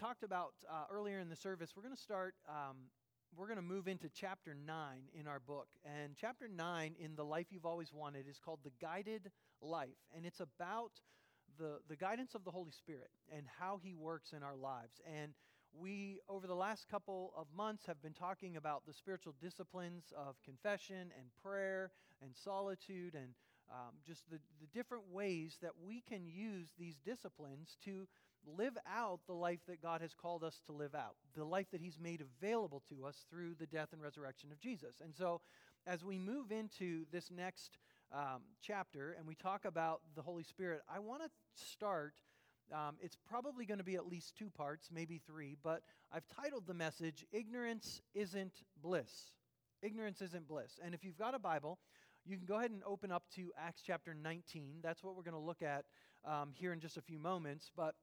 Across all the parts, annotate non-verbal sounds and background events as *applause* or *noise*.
talked about uh, earlier in the service, we're going to start, um, we're going to move into chapter 9 in our book. And chapter 9 in The Life You've Always Wanted is called The Guided Life. And it's about the, the guidance of the Holy Spirit and how He works in our lives. And we, over the last couple of months, have been talking about the spiritual disciplines of confession and prayer and solitude and um, just the, the different ways that we can use these disciplines to live out the life that God has called us to live out, the life that He's made available to us through the death and resurrection of Jesus. And so, as we move into this next um, chapter and we talk about the Holy Spirit, I want to start. Um, it's probably going to be at least two parts, maybe three, but I've titled the message, Ignorance Isn't Bliss. Ignorance Isn't Bliss. And if you've got a Bible, you can go ahead and open up to Acts chapter 19. That's what we're going to look at um, here in just a few moments. But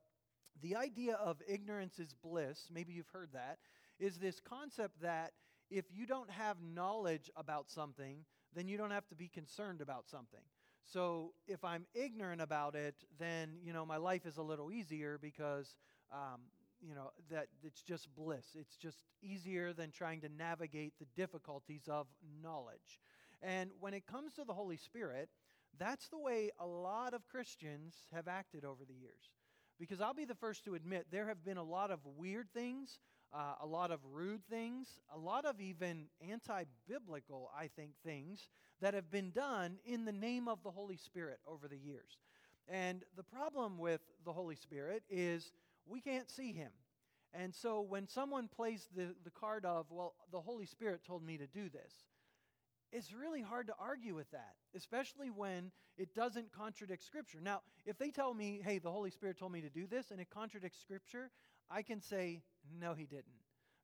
the idea of ignorance is bliss, maybe you've heard that, is this concept that if you don't have knowledge about something, then you don't have to be concerned about something. So if I'm ignorant about it, then you know my life is a little easier because um, you know that it's just bliss. It's just easier than trying to navigate the difficulties of knowledge. And when it comes to the Holy Spirit, that's the way a lot of Christians have acted over the years. Because I'll be the first to admit there have been a lot of weird things, uh, a lot of rude things, a lot of even anti biblical, I think, things that have been done in the name of the Holy Spirit over the years. And the problem with the Holy Spirit is we can't see him. And so when someone plays the, the card of, well, the Holy Spirit told me to do this, it's really hard to argue with that, especially when it doesn't contradict Scripture. Now, if they tell me, hey, the Holy Spirit told me to do this, and it contradicts Scripture, I can say, no, he didn't.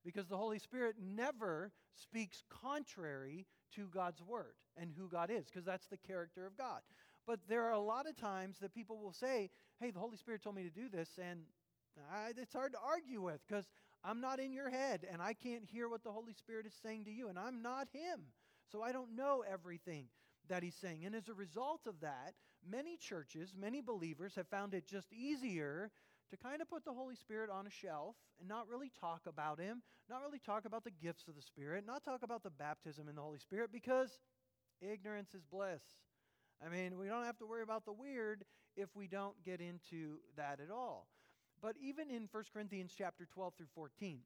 Because the Holy Spirit never speaks contrary to God's Word and who God is, because that's the character of God. But there are a lot of times that people will say, hey, the Holy Spirit told me to do this, and I, it's hard to argue with because I'm not in your head and I can't hear what the Holy Spirit is saying to you, and I'm not Him. So I don't know everything that He's saying. And as a result of that, many churches, many believers have found it just easier to kind of put the Holy Spirit on a shelf and not really talk about Him, not really talk about the gifts of the Spirit, not talk about the baptism in the Holy Spirit because ignorance is bliss. I mean, we don't have to worry about the weird if we don't get into that at all. But even in 1 Corinthians chapter 12 through 14,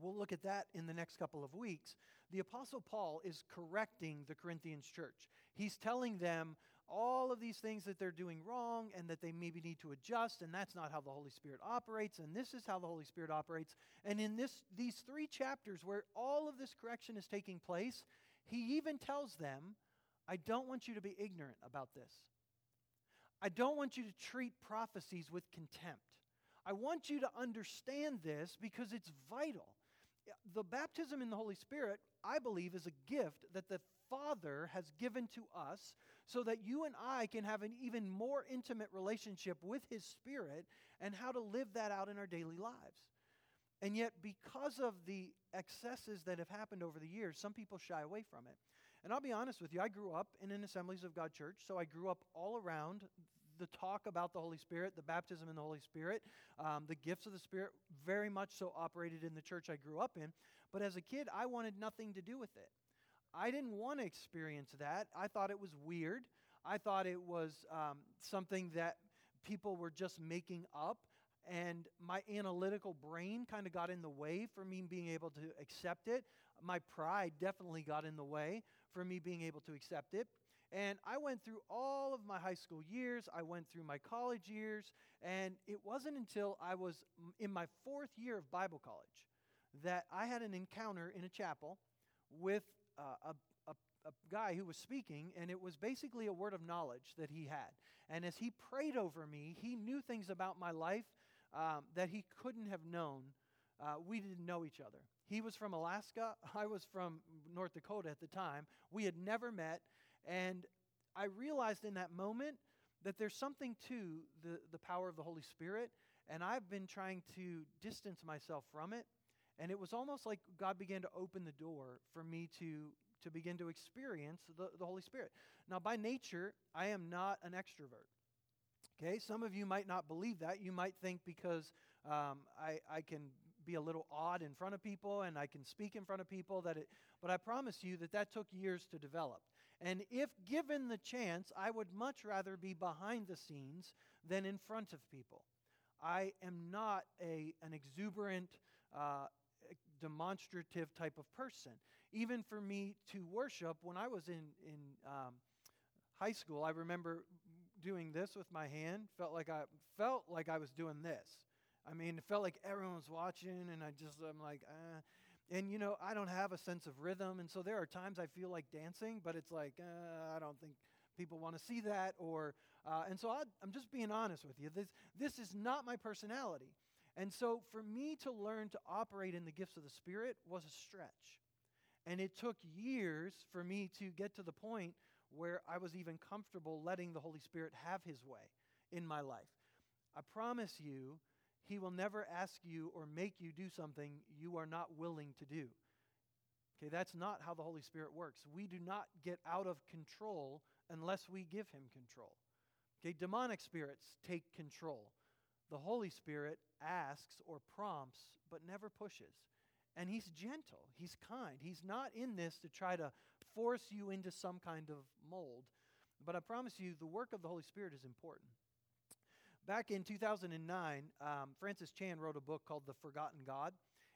We'll look at that in the next couple of weeks. The Apostle Paul is correcting the Corinthians church. He's telling them all of these things that they're doing wrong and that they maybe need to adjust, and that's not how the Holy Spirit operates, and this is how the Holy Spirit operates. And in this, these three chapters where all of this correction is taking place, he even tells them, I don't want you to be ignorant about this. I don't want you to treat prophecies with contempt. I want you to understand this because it's vital. The baptism in the Holy Spirit, I believe, is a gift that the Father has given to us so that you and I can have an even more intimate relationship with His Spirit and how to live that out in our daily lives. And yet, because of the excesses that have happened over the years, some people shy away from it. And I'll be honest with you, I grew up in an Assemblies of God church, so I grew up all around the talk about the Holy Spirit, the baptism in the Holy Spirit, um, the gifts of the Spirit, very much so operated in the church I grew up in. But as a kid, I wanted nothing to do with it. I didn't want to experience that. I thought it was weird. I thought it was um, something that people were just making up. And my analytical brain kind of got in the way for me being able to accept it. My pride definitely got in the way for me being able to accept it. And I went through all of my high school years, I went through my college years, and it wasn't until I was in my fourth year of Bible college that I had an encounter in a chapel with uh, a, a, a guy who was speaking, and it was basically a word of knowledge that he had. And as he prayed over me, he knew things about my life um, that he couldn't have known. Uh, we didn't know each other. He was from Alaska. *laughs* I was from North Dakota at the time. We had never met. And I realized in that moment that there's something to the, the power of the Holy Spirit, and I've been trying to distance myself from it. And it was almost like God began to open the door for me to, to begin to experience the, the Holy Spirit. Now, by nature, I am not an extrovert. Okay, some of you might not believe that. You might think because Um, I, I can be a little odd in front of people and I can speak in front of people that it, but I promise you that that took years to develop. And if given the chance, I would much rather be behind the scenes than in front of people. I am not a, an exuberant, uh, demonstrative type of person. Even for me to worship, when I was in, in um, high school, I remember doing this with my hand. Felt like I felt like I was doing this. I mean, it felt like everyone was watching, and I just I'm like, uh. And you know, I don't have a sense of rhythm, and so there are times I feel like dancing, but it's like uh, I don't think people want to see that, or uh, and so I, I'm just being honest with you. This this is not my personality, and so for me to learn to operate in the gifts of the Spirit was a stretch, and it took years for me to get to the point where I was even comfortable letting the Holy Spirit have his way in my life. I promise you, he will never ask you or make you do something you are not willing to do. Okay, that's not how the Holy Spirit works. We do not get out of control unless we give him control. Okay, demonic spirits take control. The Holy Spirit asks or prompts, but never pushes. And he's gentle, he's kind. He's not in this to try to force you into some kind of mold. But I promise you, the work of the Holy Spirit is important. Back in 2009, um, Francis Chan wrote a book called The Forgotten God,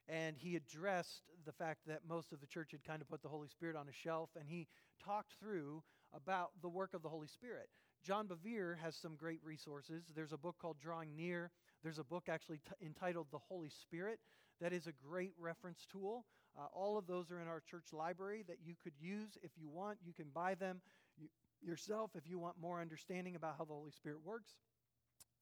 and he addressed the fact that most of the church had kind of put the Holy Spirit on a shelf, and he talked through about the work of the Holy Spirit. John Bevere has some great resources. There's a book called Drawing Near. There's a book actually t- entitled The Holy Spirit that is a great reference tool. Uh, all of those are in our church library that you could use if you want. You can buy them you, yourself if you want more understanding about how the Holy Spirit works.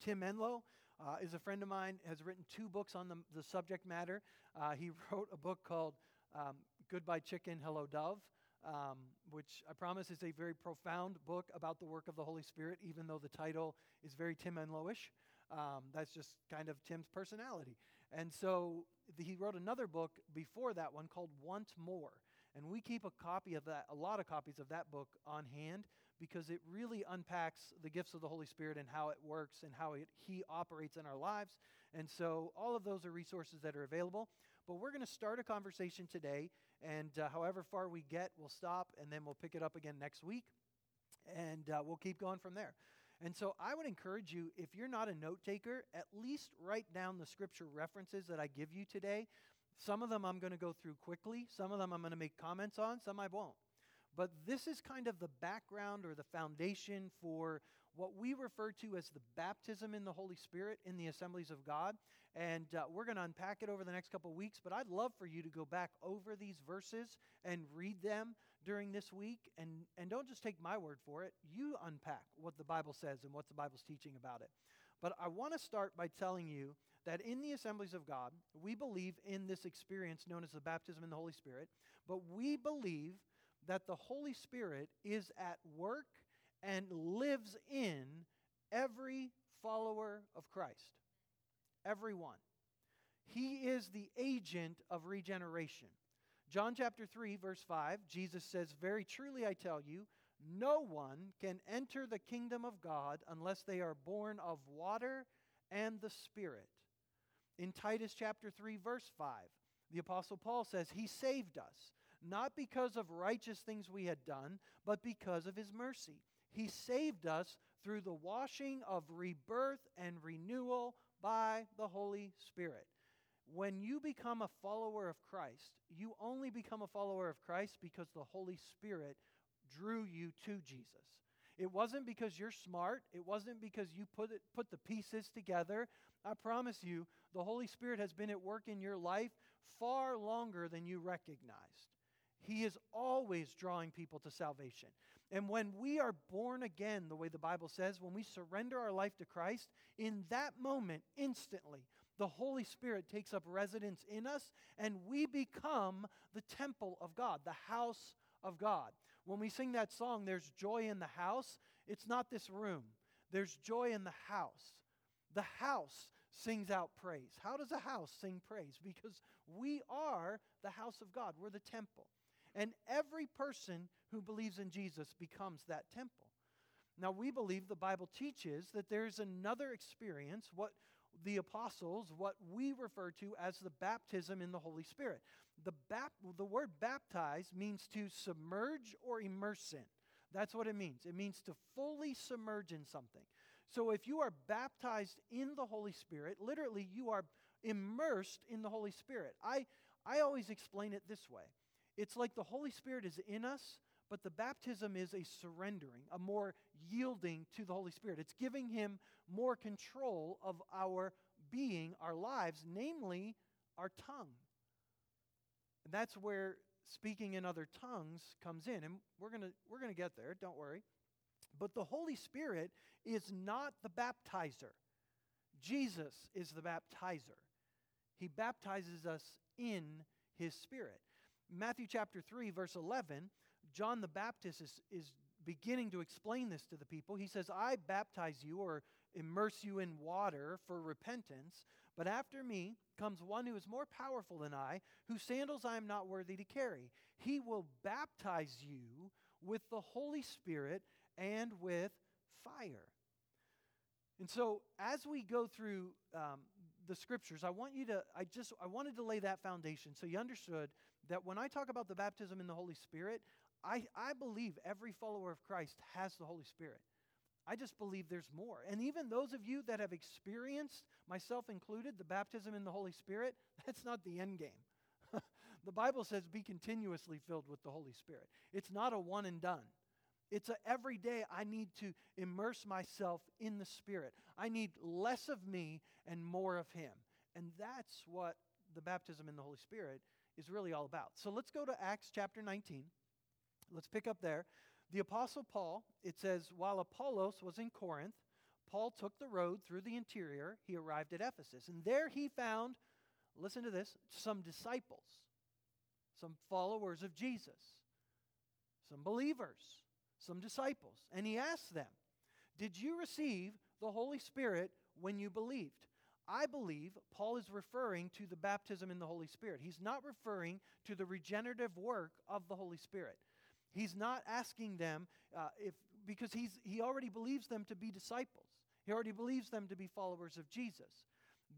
Tim Enlow uh, is a friend of mine, has written two books on the, the subject matter. Uh, he *laughs* wrote a book called um, Goodbye Chicken, Hello Dove. Um, which I promise is a very profound book about the work of the Holy Spirit, even though the title is very Tim Enlowish. Um, that's just kind of Tim's personality. And so he wrote another book before that one called Want More. And we keep a copy of that, a lot of copies of that book on hand because it really unpacks the gifts of the Holy Spirit and how it works and how it, He operates in our lives. And so all of those are resources that are available. But we're going to start a conversation today, and uh, however far we get, we'll stop and then we'll pick it up again next week, and uh, we'll keep going from there. And so I would encourage you, if you're not a note taker, at least write down the scripture references that I give you today. Some of them I'm going to go through quickly, some of them I'm going to make comments on, some I won't. But this is kind of the background or the foundation for what we refer to as the baptism in the Holy Spirit in the assemblies of God. And uh, we're going to unpack it over the next couple weeks, but I'd love for you to go back over these verses and read them during this week. And, and don't just take my word for it, you unpack what the Bible says and what the Bible's teaching about it. But I want to start by telling you that in the assemblies of God, we believe in this experience known as the baptism in the Holy Spirit, but we believe that the Holy Spirit is at work and lives in every follower of Christ. Everyone. He is the agent of regeneration. John chapter 3, verse 5, Jesus says, Very truly I tell you, no one can enter the kingdom of God unless they are born of water and the Spirit. In Titus chapter 3, verse 5, the Apostle Paul says, He saved us, not because of righteous things we had done, but because of His mercy. He saved us through the washing of rebirth and renewal by the Holy Spirit. When you become a follower of Christ, you only become a follower of Christ because the Holy Spirit drew you to Jesus. It wasn't because you're smart. It wasn't because you put, it, put the pieces together. I promise you, the Holy Spirit has been at work in your life far longer than you recognized. He is always drawing people to salvation. And when we are born again, the way the Bible says, when we surrender our life to Christ, in that moment, instantly, the Holy Spirit takes up residence in us and we become the temple of God, the house of God. When we sing that song, There's Joy in the House, it's not this room. There's joy in the house. The house sings out praise. How does a house sing praise? Because we are the house of God, we're the temple. And every person who believes in Jesus becomes that temple. Now, we believe the Bible teaches that there's another experience, what the apostles what we refer to as the baptism in the Holy Spirit. The, bap- the word baptize means to submerge or immerse in. That's what it means. It means to fully submerge in something. So if you are baptized in the Holy Spirit, literally you are immersed in the Holy Spirit. I, I always explain it this way it's like the Holy Spirit is in us, but the baptism is a surrendering, a more yielding to the Holy Spirit. It's giving Him more control of our being, our lives, namely our tongue. And that's where speaking in other tongues comes in. And we're going we're going to get there, don't worry. But the Holy Spirit is not the baptizer. Jesus is the baptizer. He baptizes us in his spirit. Matthew chapter 3 verse 11, John the Baptist is, is beginning to explain this to the people. He says, "I baptize you or immerse you in water for repentance, but after me comes one who is more powerful than I, whose sandals I am not worthy to carry. He will baptize you with the Holy Spirit and with fire. And so, as we go through um, the scriptures, I want you to, I just, I wanted to lay that foundation so you understood that when I talk about the baptism in the Holy Spirit, I, I believe every follower of Christ has the Holy Spirit. I just believe there's more. And even those of you that have experienced, myself included, the baptism in the Holy Spirit, *laughs* that's not the end game. *laughs* the Bible says be continuously filled with the Holy Spirit. It's not a one and done. It's a every day I need to immerse myself in the Spirit. I need less of me and more of Him. And that's what the baptism in the Holy Spirit is really all about. So let's go to Acts chapter 19. Let's pick up there. The Apostle Paul, it says, while Apollos was in Corinth, Paul took the road through the interior. He arrived at Ephesus. And there he found, listen to this, some disciples, some followers of Jesus, some believers, some disciples. And he asked them, Did you receive the Holy Spirit when you believed? I believe Paul is referring to the baptism in the Holy Spirit. He's not referring to the regenerative work of the Holy Spirit. He's not asking them uh, if because he's, he already believes them to be disciples. He already believes them to be followers of Jesus.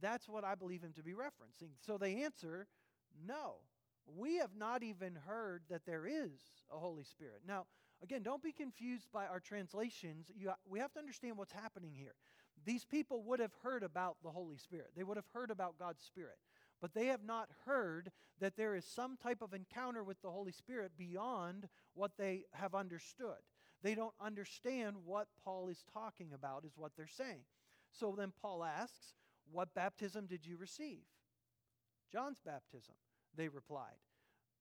That's what I believe him to be referencing. So they answer, No, we have not even heard that there is a Holy Spirit. Now, again, don't be confused by our translations. You, we have to understand what's happening here. These people would have heard about the Holy Spirit, they would have heard about God's Spirit but they have not heard that there is some type of encounter with the Holy Spirit beyond what they have understood. They don't understand what Paul is talking about, is what they're saying. So then Paul asks, What baptism did you receive? John's baptism, they replied.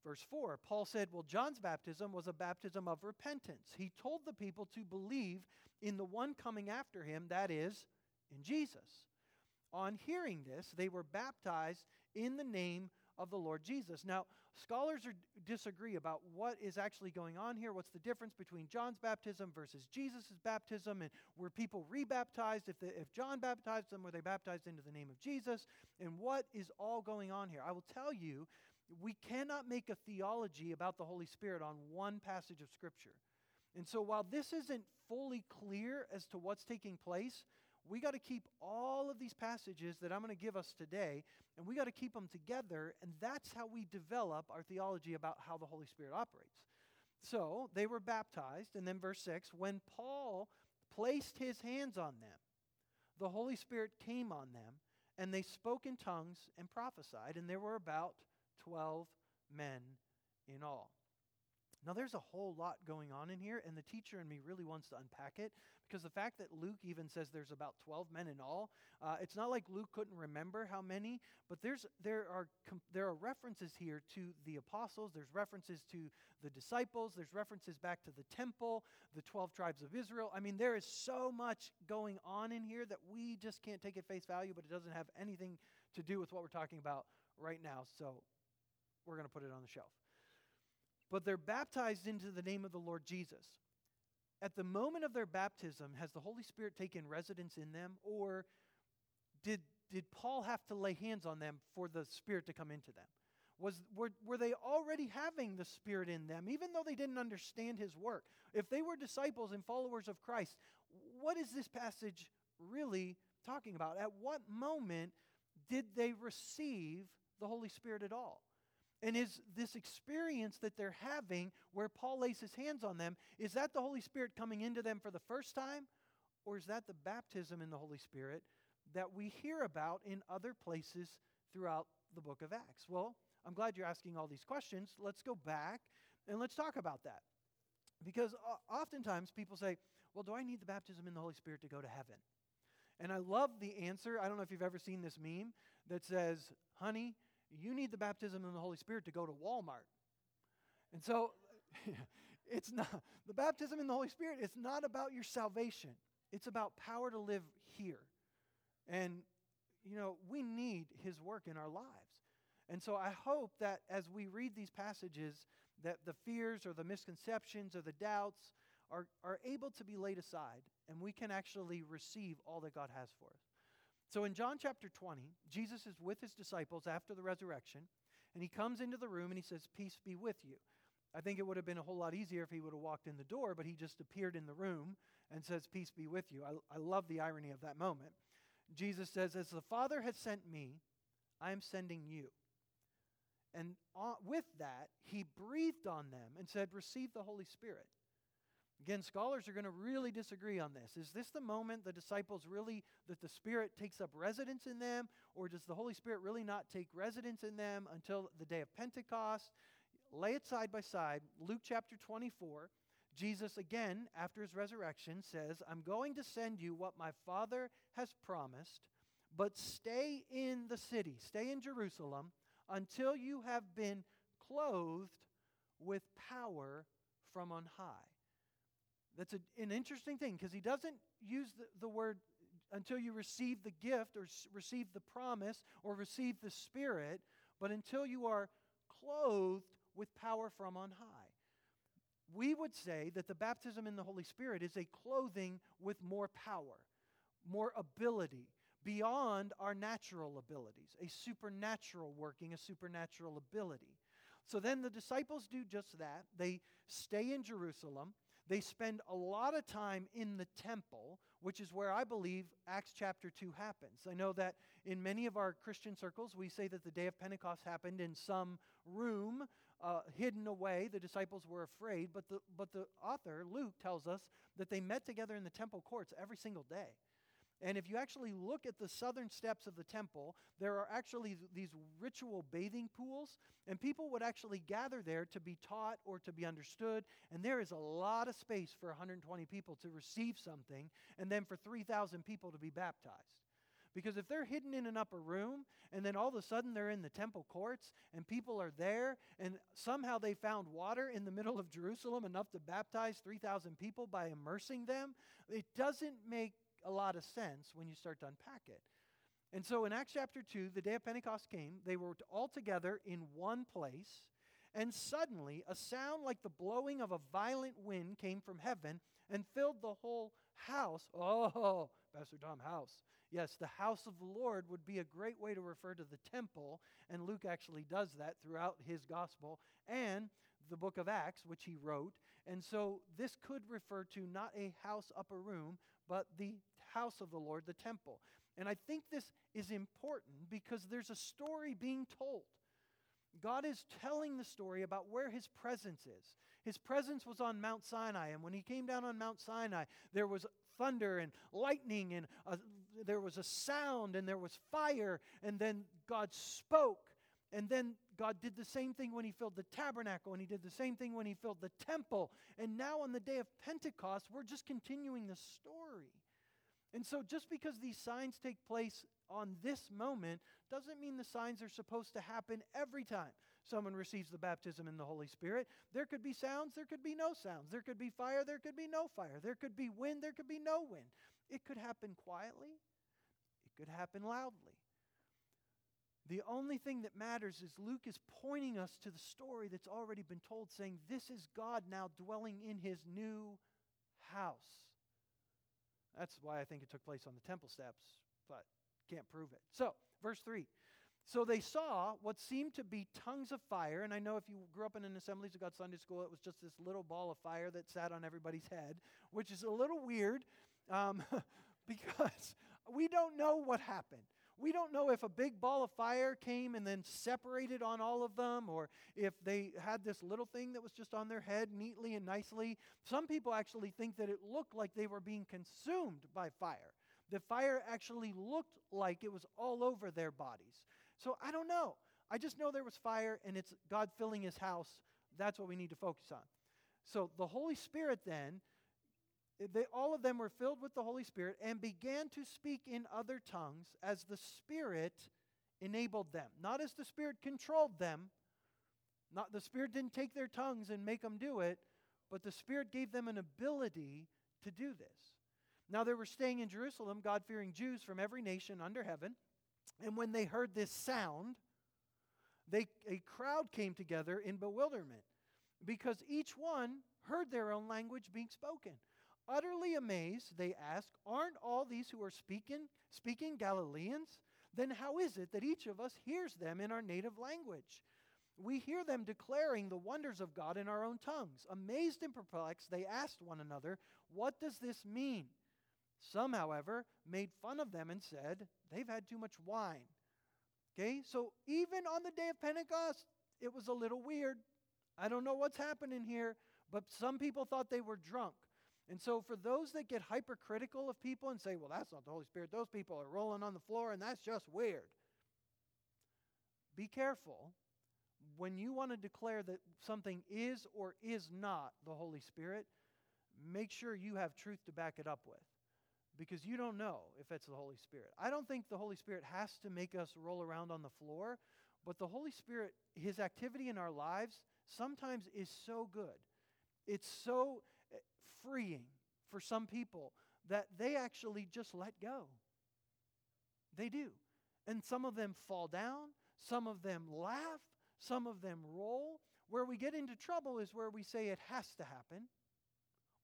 Verse 4, Paul said, Well, John's baptism was a baptism of repentance. He told the people to believe in the one coming after him, that is, in Jesus. On hearing this, they were baptized in the name of the Lord Jesus. Now, scholars are, disagree about what is actually going on here. What's the difference between John's baptism versus Jesus' baptism? And were people rebaptized? If, the, if John baptized them, were they baptized into the name of Jesus? And what is all going on here? I will tell you, we cannot make a theology about the Holy Spirit on one passage of Scripture. And so, while this isn't fully clear as to what's taking place, we got to keep all of these passages that I'm going to give us today, and we got to keep them together, and that's how we develop our theology about how the Holy Spirit operates. So they were baptized, and then verse 6 when Paul placed his hands on them, the Holy Spirit came on them, and they spoke in tongues and prophesied, and there were about 12 men in all. Now, there's a whole lot going on in here, and the teacher in me really wants to unpack it because the fact that Luke even says there's about 12 men in all, uh, it's not like Luke couldn't remember how many, but there's, there, are, there are references here to the apostles, there's references to the disciples, there's references back to the temple, the 12 tribes of Israel. I mean, there is so much going on in here that we just can't take at face value, but it doesn't have anything to do with what we're talking about right now, so we're going to put it on the shelf but they're baptized into the name of the Lord Jesus. At the moment of their baptism, has the Holy Spirit taken residence in them, or did, did Paul have to lay hands on them for the Spirit to come into them? Was, were, were they already having the Spirit in them, even though they didn't understand His work? If they were disciples and followers of Christ, what is this passage really talking about. At what moment did they receive the Holy Spirit at all? And is this experience that they're having where Paul lays his hands on them, is that the Holy Spirit coming into them for the first time? Or is that the baptism in the Holy Spirit that we hear about in other places throughout the book of Acts? Well, I'm glad you're asking all these questions. Let's go back and let's talk about that. Because oftentimes people say, well, do I need the baptism in the Holy Spirit to go to heaven? And I love the answer. I don't know if you've ever seen this meme that says, honey, you need the baptism in the Holy Spirit to go to Walmart. And so *laughs* it's not the baptism in the Holy Spirit, it's not about your salvation. It's about power to live here. And you know, we need his work in our lives. And so I hope that as we read these passages that the fears or the misconceptions or the doubts are, are able to be laid aside and we can actually receive all that God has for us. So in John chapter 20, Jesus is with his disciples after the resurrection, and he comes into the room and he says, Peace be with you. I think it would have been a whole lot easier if he would have walked in the door, but he just appeared in the room and says, Peace be with you. I, I love the irony of that moment. Jesus says, As the Father has sent me, I am sending you. And uh, with that, he breathed on them and said, Receive the Holy Spirit. Again, scholars are going to really disagree on this. Is this the moment the disciples really, that the Spirit takes up residence in them, or does the Holy Spirit really not take residence in them until the day of Pentecost? Lay it side by side. Luke chapter 24, Jesus, again, after his resurrection, says, I'm going to send you what my Father has promised, but stay in the city, stay in Jerusalem, until you have been clothed with power from on high. That's a, an interesting thing because he doesn't use the, the word until you receive the gift or receive the promise or receive the Spirit, but until you are clothed with power from on high. We would say that the baptism in the Holy Spirit is a clothing with more power, more ability, beyond our natural abilities, a supernatural working, a supernatural ability. So then the disciples do just that. They stay in Jerusalem. They spend a lot of time in the temple, which is where I believe Acts chapter 2 happens. I know that in many of our Christian circles, we say that the day of Pentecost happened in some room uh, hidden away. The disciples were afraid, but the, but the author, Luke, tells us that they met together in the temple courts every single day. And if you actually look at the southern steps of the temple, there are actually these ritual bathing pools, and people would actually gather there to be taught or to be understood. And there is a lot of space for 120 people to receive something, and then for 3,000 people to be baptized. Because if they're hidden in an upper room and then all of a sudden they're in the temple courts and people are there and somehow they found water in the middle of Jerusalem enough to baptize 3,000 people by immersing them, it doesn't make a lot of sense when you start to unpack it. And so in Acts chapter 2, the day of Pentecost came, they were all together in one place, and suddenly a sound like the blowing of a violent wind came from heaven and filled the whole house. Oh, Pastor Tom, house. Yes, the house of the Lord would be a great way to refer to the temple, and Luke actually does that throughout his gospel and the book of Acts, which he wrote. And so this could refer to not a house upper room, but the house of the Lord, the temple. And I think this is important because there's a story being told. God is telling the story about where his presence is. His presence was on Mount Sinai, and when he came down on Mount Sinai, there was thunder and lightning, and a, there was a sound, and there was fire, and then God spoke. And then God did the same thing when he filled the tabernacle, and he did the same thing when he filled the temple. And now on the day of Pentecost, we're just continuing the story. And so, just because these signs take place on this moment doesn't mean the signs are supposed to happen every time someone receives the baptism in the Holy Spirit. There could be sounds, there could be no sounds. There could be fire, there could be no fire. There could be wind, there could be no wind. It could happen quietly, it could happen loudly. The only thing that matters is Luke is pointing us to the story that's already been told, saying, This is God now dwelling in his new house. That's why I think it took place on the temple steps, but can't prove it. So, verse 3. So they saw what seemed to be tongues of fire. And I know if you grew up in an Assemblies of God Sunday school, it was just this little ball of fire that sat on everybody's head, which is a little weird um, *laughs* because We don't know what happened. We don't know if a big ball of fire came and then separated on all of them, or if they had this little thing that was just on their head neatly and nicely. Some people actually think that it looked like they were being consumed by fire. The fire actually looked like it was all over their bodies. So I don't know. I just know there was fire and it's God filling his house. That's what we need to focus on. So the Holy Spirit then they, all of them were filled with the Holy Spirit and began to speak in other tongues as the Spirit enabled them. Not as the Spirit controlled them. Not the Spirit didn't take their tongues and make them do it, but the Spirit gave them an ability to do this. Now they were staying in Jerusalem, God fearing Jews from every nation under heaven. And when they heard this sound, they, a crowd came together in bewilderment because each one heard their own language being spoken. Utterly amazed, they ask, Aren't all these who are speaking, speaking Galileans? Then how is it that each of us hears them in our native language? We hear them declaring the wonders of God in our own tongues. Amazed and perplexed, they asked one another, What does this mean? Some, however, made fun of them and said, They've had too much wine. Okay, so even on the day of Pentecost, it was a little weird. I don't know what's happening here, but some people thought they were drunk. And so, for those that get hypercritical of people and say, well, that's not the Holy Spirit, those people are rolling on the floor and that's just weird. Be careful when you want to declare that something is or is not the Holy Spirit, make sure you have truth to back it up with because you don't know if it's the Holy Spirit. I don't think the Holy Spirit has to make us roll around on the floor, but the Holy Spirit, his activity in our lives, sometimes is so good. It's so freeing for some people that they actually just let go. They do. And some of them fall down, some of them laugh, some of them roll. Where we get into trouble is where we say it has to happen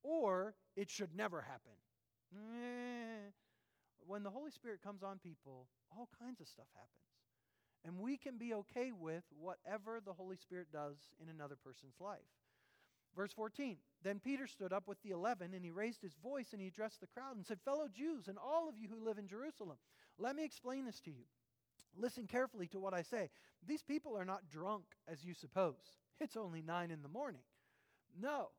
or it should never happen. Eh. When the Holy Spirit comes on people, all kinds of stuff happens. And we can be okay with whatever the Holy Spirit does in another person's life. Verse 14 Then Peter stood up with the eleven, and he raised his voice and he addressed the crowd and said, Fellow Jews, and all of you who live in Jerusalem, let me explain this to you. Listen carefully to what I say. These people are not drunk as you suppose. It's only nine in the morning. No,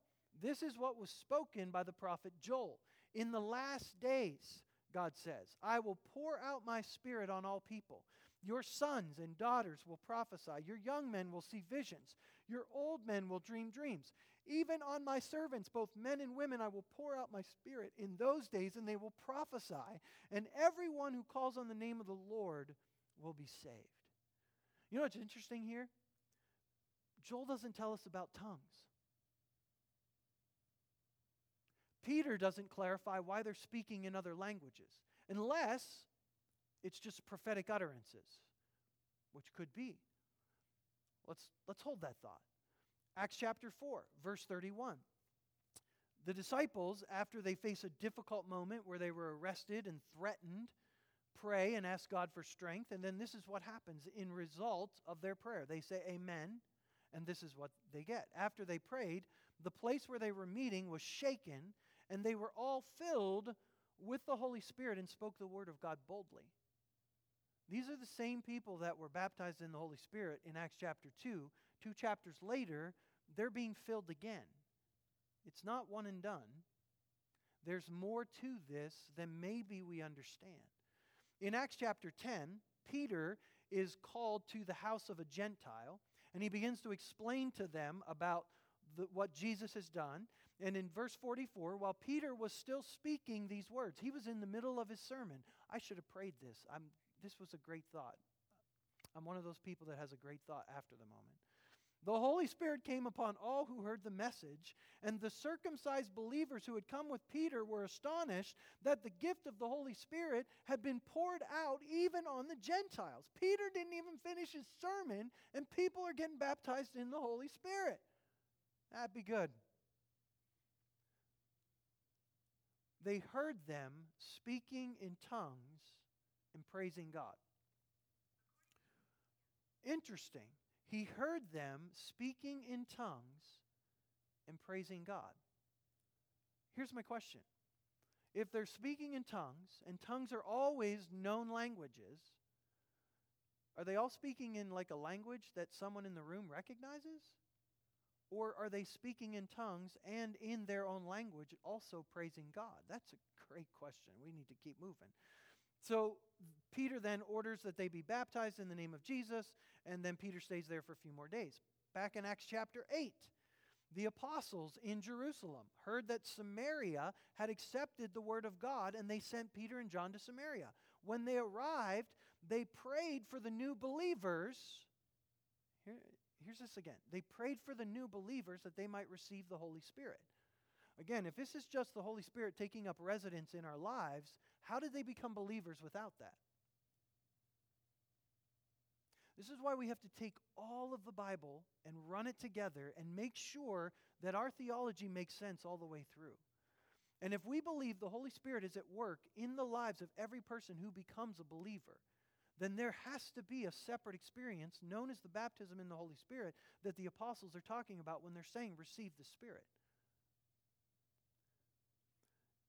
this is what was spoken by the prophet Joel. In the last days, God says, I will pour out my spirit on all people. Your sons and daughters will prophesy. Your young men will see visions. Your old men will dream dreams. Even on my servants, both men and women, I will pour out my spirit in those days, and they will prophesy. And everyone who calls on the name of the Lord will be saved. You know what's interesting here? Joel doesn't tell us about tongues. Peter doesn't clarify why they're speaking in other languages, unless it's just prophetic utterances, which could be. Let's, let's hold that thought. Acts chapter 4, verse 31. The disciples, after they face a difficult moment where they were arrested and threatened, pray and ask God for strength. And then this is what happens in result of their prayer. They say, Amen. And this is what they get. After they prayed, the place where they were meeting was shaken, and they were all filled with the Holy Spirit and spoke the word of God boldly. These are the same people that were baptized in the Holy Spirit in Acts chapter 2. Two chapters later, they're being filled again. It's not one and done. There's more to this than maybe we understand. In Acts chapter 10, Peter is called to the house of a Gentile, and he begins to explain to them about the, what Jesus has done. And in verse 44, while Peter was still speaking these words, he was in the middle of his sermon. I should have prayed this. I'm, this was a great thought. I'm one of those people that has a great thought after the moment. The Holy Spirit came upon all who heard the message, and the circumcised believers who had come with Peter were astonished that the gift of the Holy Spirit had been poured out even on the Gentiles. Peter didn't even finish his sermon, and people are getting baptized in the Holy Spirit. That'd be good. They heard them speaking in tongues and praising God. Interesting he heard them speaking in tongues and praising God. Here's my question if they're speaking in tongues, and tongues are always known languages, are they all speaking in like a language that someone in the room recognizes? Or are they speaking in tongues and in their own language also praising God? That's a great question. We need to keep moving. So Peter then orders that they be baptized in the name of Jesus, and then Peter stays there for a few more days. Back in Acts chapter 8, the apostles in Jerusalem heard that Samaria had accepted the word of God, and they sent Peter and John to Samaria. When they arrived, they prayed for the new believers. Here, here's this again. They prayed for the new believers that they might receive the Holy Spirit. Again, if this is just the Holy Spirit taking up residence in our lives, how did they become believers without that? This is why we have to take all of the Bible and run it together and make sure that our theology makes sense all the way through. And if we believe the Holy Spirit is at work in the lives of every person who becomes a believer, then there has to be a separate experience known as the baptism in the Holy Spirit that the apostles are talking about when they're saying, receive the Spirit.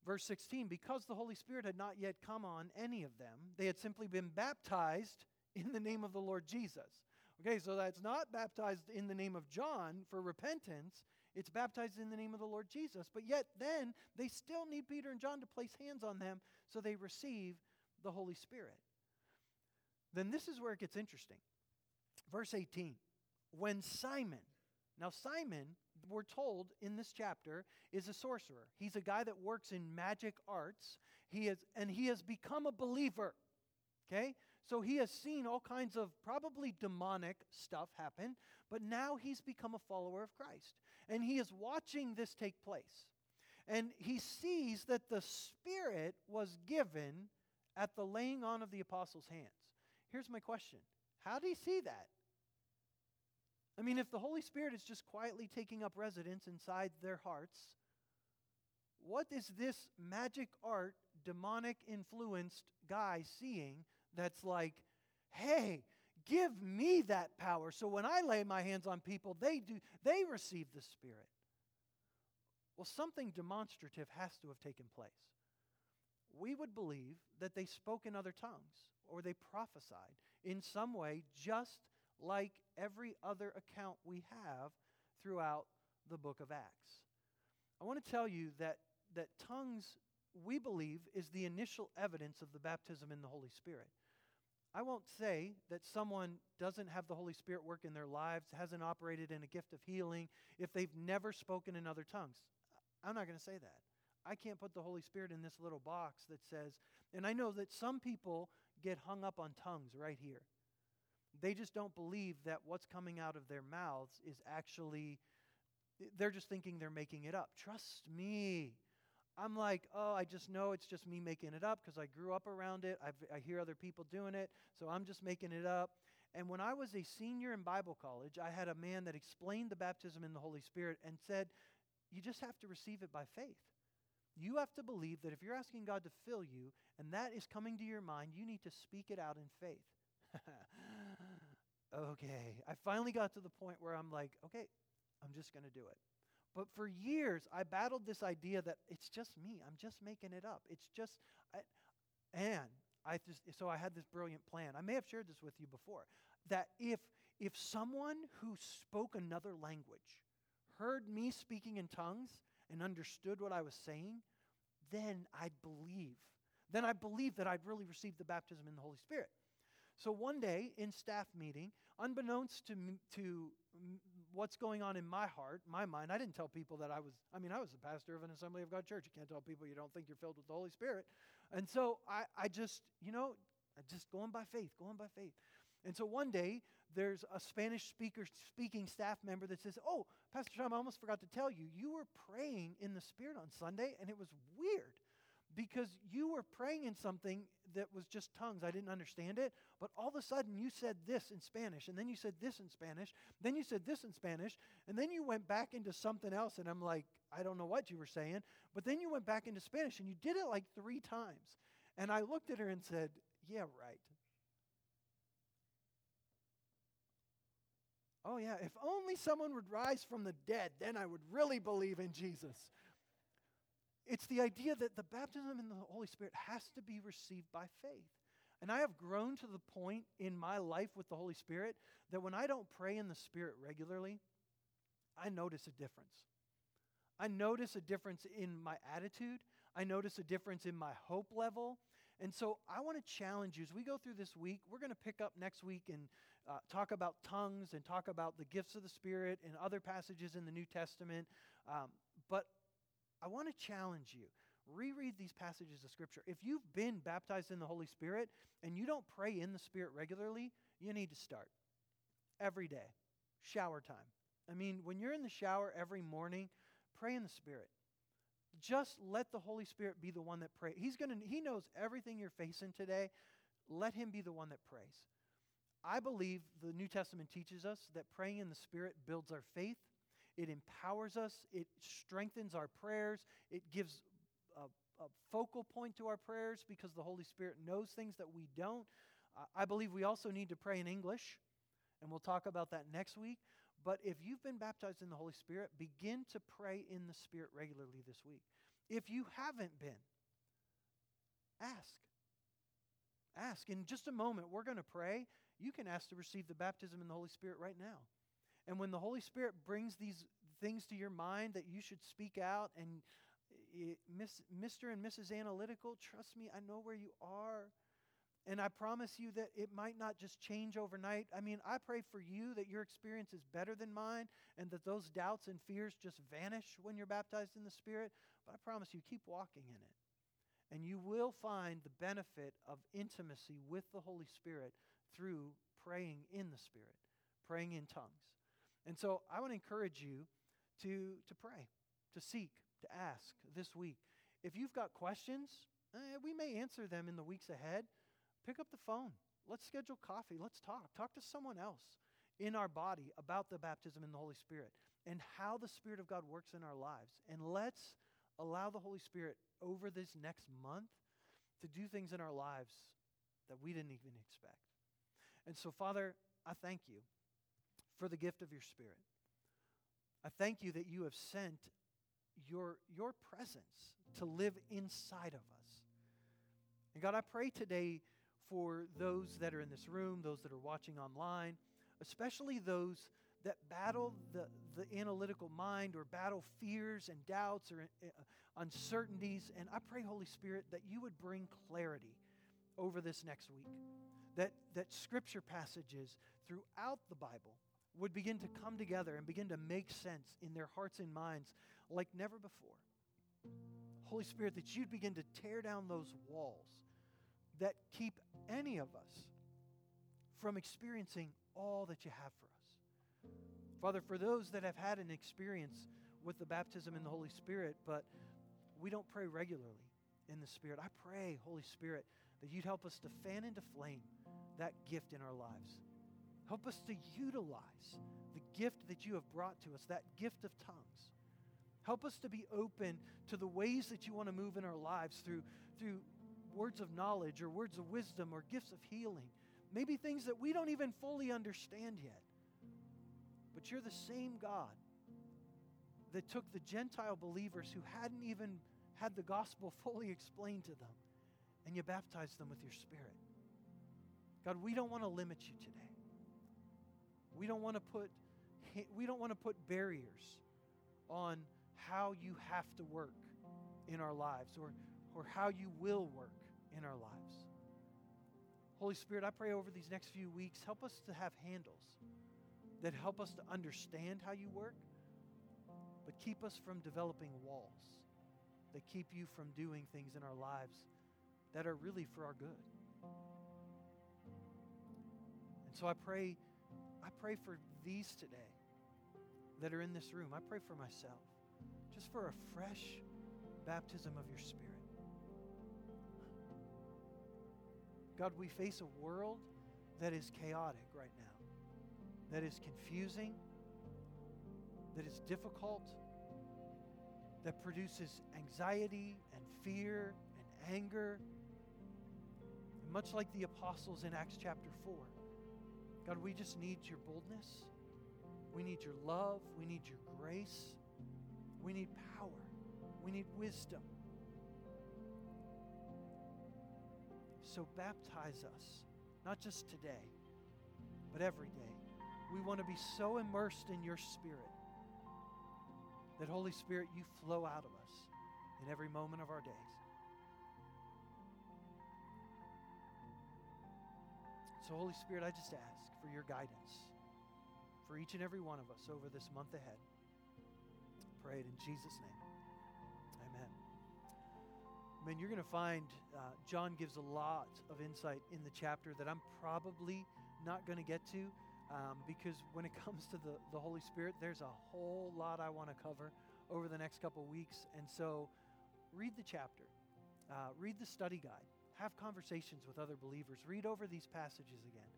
Verse 16, because the Holy Spirit had not yet come on any of them, they had simply been baptized in the name of the Lord Jesus. Okay, so that's not baptized in the name of John for repentance, it's baptized in the name of the Lord Jesus. But yet, then, they still need Peter and John to place hands on them so they receive the Holy Spirit. Then this is where it gets interesting. Verse 18 When Simon, now Simon, we're told in this chapter, is a sorcerer. He's a guy that works in magic arts. He is, and he has become a believer. Okay? So he has seen all kinds of probably demonic stuff happen, but now he's become a follower of Christ. And he is watching this take place. And he sees that the Spirit was given at the laying on of the apostles' hands. Here's my question How do you see that? I mean, if the Holy Spirit is just quietly taking up residence inside their hearts, what is this magic art, demonic influenced guy seeing that's like, hey, give me that power so when I lay my hands on people, they do they receive the Spirit. Well, something demonstrative has to have taken place. We would believe that they spoke in other tongues or they prophesied in some way, just like every other account we have throughout the book of Acts. I want to tell you that, that tongues, we believe, is the initial evidence of the baptism in the Holy Spirit. I won't say that someone doesn't have the Holy Spirit work in their lives, hasn't operated in a gift of healing, if they've never spoken in other tongues. I'm not going to say that. I can't put the Holy Spirit in this little box that says, and I know that some people get hung up on tongues right here. They just don't believe that what's coming out of their mouths is actually, they're just thinking they're making it up. Trust me. I'm like, oh, I just know it's just me making it up because I grew up around it. I've, i hear other people doing it, so I'm just making it up. And when I was a senior in Bible college, I had a man that explained the baptism in the Holy Spirit and said, you just have to receive it by faith. You have to believe that if you're asking God to fill you and that is coming to your mind, you need to speak it out in faith. *laughs* okay. I finally got to the point where I'm like, okay, I'm just going to do it. But for years, I battled this idea that it's just me. I'm just making it up. It's just, I, and I just, so I had this brilliant plan. I may have shared this with you before. That if, if someone who spoke another language heard me speaking in tongues and understood what I was saying, then I'd believe. Then I believe that I'd really received the baptism in the Holy Spirit. So one day in staff meeting, unbeknownst to, to what's going on in my heart, my mind, I didn't tell people that I was, I mean, I was the pastor of an Assembly of God church. You can't tell people you don't think you're filled with the Holy Spirit. And so I, I just, you know, just going by faith, going by faith. And so one day, there's a Spanish speaker speaking staff member that says, Oh, Pastor Tom, I almost forgot to tell you, you were praying in the Spirit on Sunday, and it was weird because you were praying in something that was just tongues. I didn't understand it. But all of a sudden, you said this in Spanish, and then you said this in Spanish, then you said this in Spanish, and then you went back into something else. And I'm like, I don't know what you were saying. But then you went back into Spanish, and you did it like three times. And I looked at her and said, Yeah, right. Oh, yeah, if only someone would rise from the dead, then I would really believe in Jesus It's the idea that the baptism in the Holy Spirit has to be received by faith. And I have grown to the point in my life with the Holy Spirit that when I don't pray in the Spirit regularly, I notice a difference. I notice a difference in my attitude. I notice a difference in my hope level. And so I want to challenge you as we go through this week. We're going to pick up next week and uh, talk about tongues and talk about the gifts of the Spirit and other passages in the New Testament. Um, but I want to challenge you. Reread these passages of Scripture. If you've been baptized in the Holy Spirit and you don't pray in the Spirit regularly, you need to start every day. Shower time. I mean, when you're in the shower every morning, pray in the Spirit. Just let the Holy Spirit be the one that prays. He's to he knows everything you're facing today. Let him be the one that prays. I believe the New Testament teaches us that praying in the Spirit builds our faith. It empowers us. It strengthens our prayers. It gives a, a focal point to our prayers because the Holy Spirit knows things that we don't. Uh, I believe we also need to pray in English, and we'll talk about that next week. But if you've been baptized in the Holy Spirit, begin to pray in the Spirit regularly this week. If you haven't been, ask. Ask. In just a moment, we're going to pray. You can ask to receive the baptism in the Holy Spirit right now. And when the Holy Spirit brings these things to your mind that you should speak out, and eh, it, Miss, Mr. and Mrs. Analytical, trust me, I know where you are. And I promise you that it might not just change overnight. I mean, I pray for you that your experience is better than mine and that those doubts and fears just vanish when you're baptized in the Spirit. But I promise you, keep walking in it. And you will find the benefit of intimacy with the Holy Spirit through praying in the Spirit, praying in tongues. And so I want to encourage you to, to pray, to seek, to ask this week. If you've got questions, eh, we may answer them in the weeks ahead. Pick up the phone. Let's schedule coffee. Let's talk. Talk to someone else in our body about the baptism in the Holy Spirit and how the Spirit of God works in our lives. And let's allow the Holy Spirit over this next month to do things in our lives that we didn't even expect. And so, Father, I thank you for the gift of your Spirit. I thank you that you have sent your, your presence to live inside of us. And God, I pray today for those that are in this room, those that are watching online, especially those that battle the, the analytical mind or battle fears and doubts or uh, uncertainties. And I pray, Holy Spirit, that you would bring clarity over this next week. That, that scripture passages throughout the Bible would begin to come together and begin to make sense in their hearts and minds like never before. Holy Spirit, that you'd begin to tear down those walls that keep any of us from experiencing all that you have for us. Father, for those that have had an experience with the baptism in the Holy Spirit, but we don't pray regularly in the Spirit, I pray, Holy Spirit, that you'd help us to fan into flame that gift in our lives. Help us to utilize the gift that you have brought to us, that gift of tongues. Help us to be open to the ways that you want to move in our lives through, through words of knowledge or words of wisdom or gifts of healing. Maybe things that we don't even fully understand yet. But you're the same God that took the Gentile believers who hadn't even had the gospel *laughs* fully explained to them and you baptized them with your spirit. God, we don't want to limit you today. We don't want to put we don't want to put barriers on how you have to work in our lives or, or how you will work in our lives. Holy Spirit, I pray over these next few weeks, help us to have handles that help us to understand how you work, but keep us from developing walls that keep you from doing things in our lives that are really for our good. And so I pray, I pray for these today that are in this room. I pray for myself, just for a fresh baptism of your Spirit. God, we face a world that is chaotic right now, that is confusing, that is difficult, that produces anxiety and fear and anger. And much like the apostles in Acts chapter 4, God, we just need your boldness. We need your love. We need your grace. We need power. We need wisdom. So baptize us, not just today, but every day. We want to be so immersed in your spirit that, Holy Spirit, you flow out of us in every moment of our days. So, Holy Spirit, I just ask for your guidance for each and every one of us over this month ahead. Pray it in Jesus' name. Amen. I mean, you're going to find uh, John gives a lot of insight in the chapter that I'm probably not going to get to um, because when it *laughs* comes to the, the Holy Spirit, there's a whole lot I want to cover over the next couple weeks. And so read the chapter, uh, read the study guide, have conversations with other believers, read over these passages again,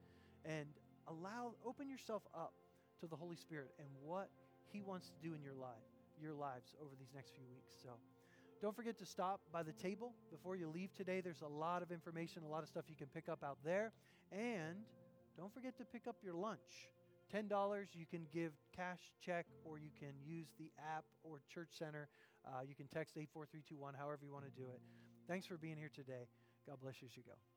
and allow, open yourself up to the Holy Spirit and what He wants to do in your life, your lives over these next few weeks. So don't forget to stop by the table before you leave today. There's a lot of information, a lot of stuff you can pick up out there. And don't forget to pick up your lunch. $10 you can give cash check or you can use the app or church center uh, you can text 84321 however you want to do it thanks for being here today god bless you as you go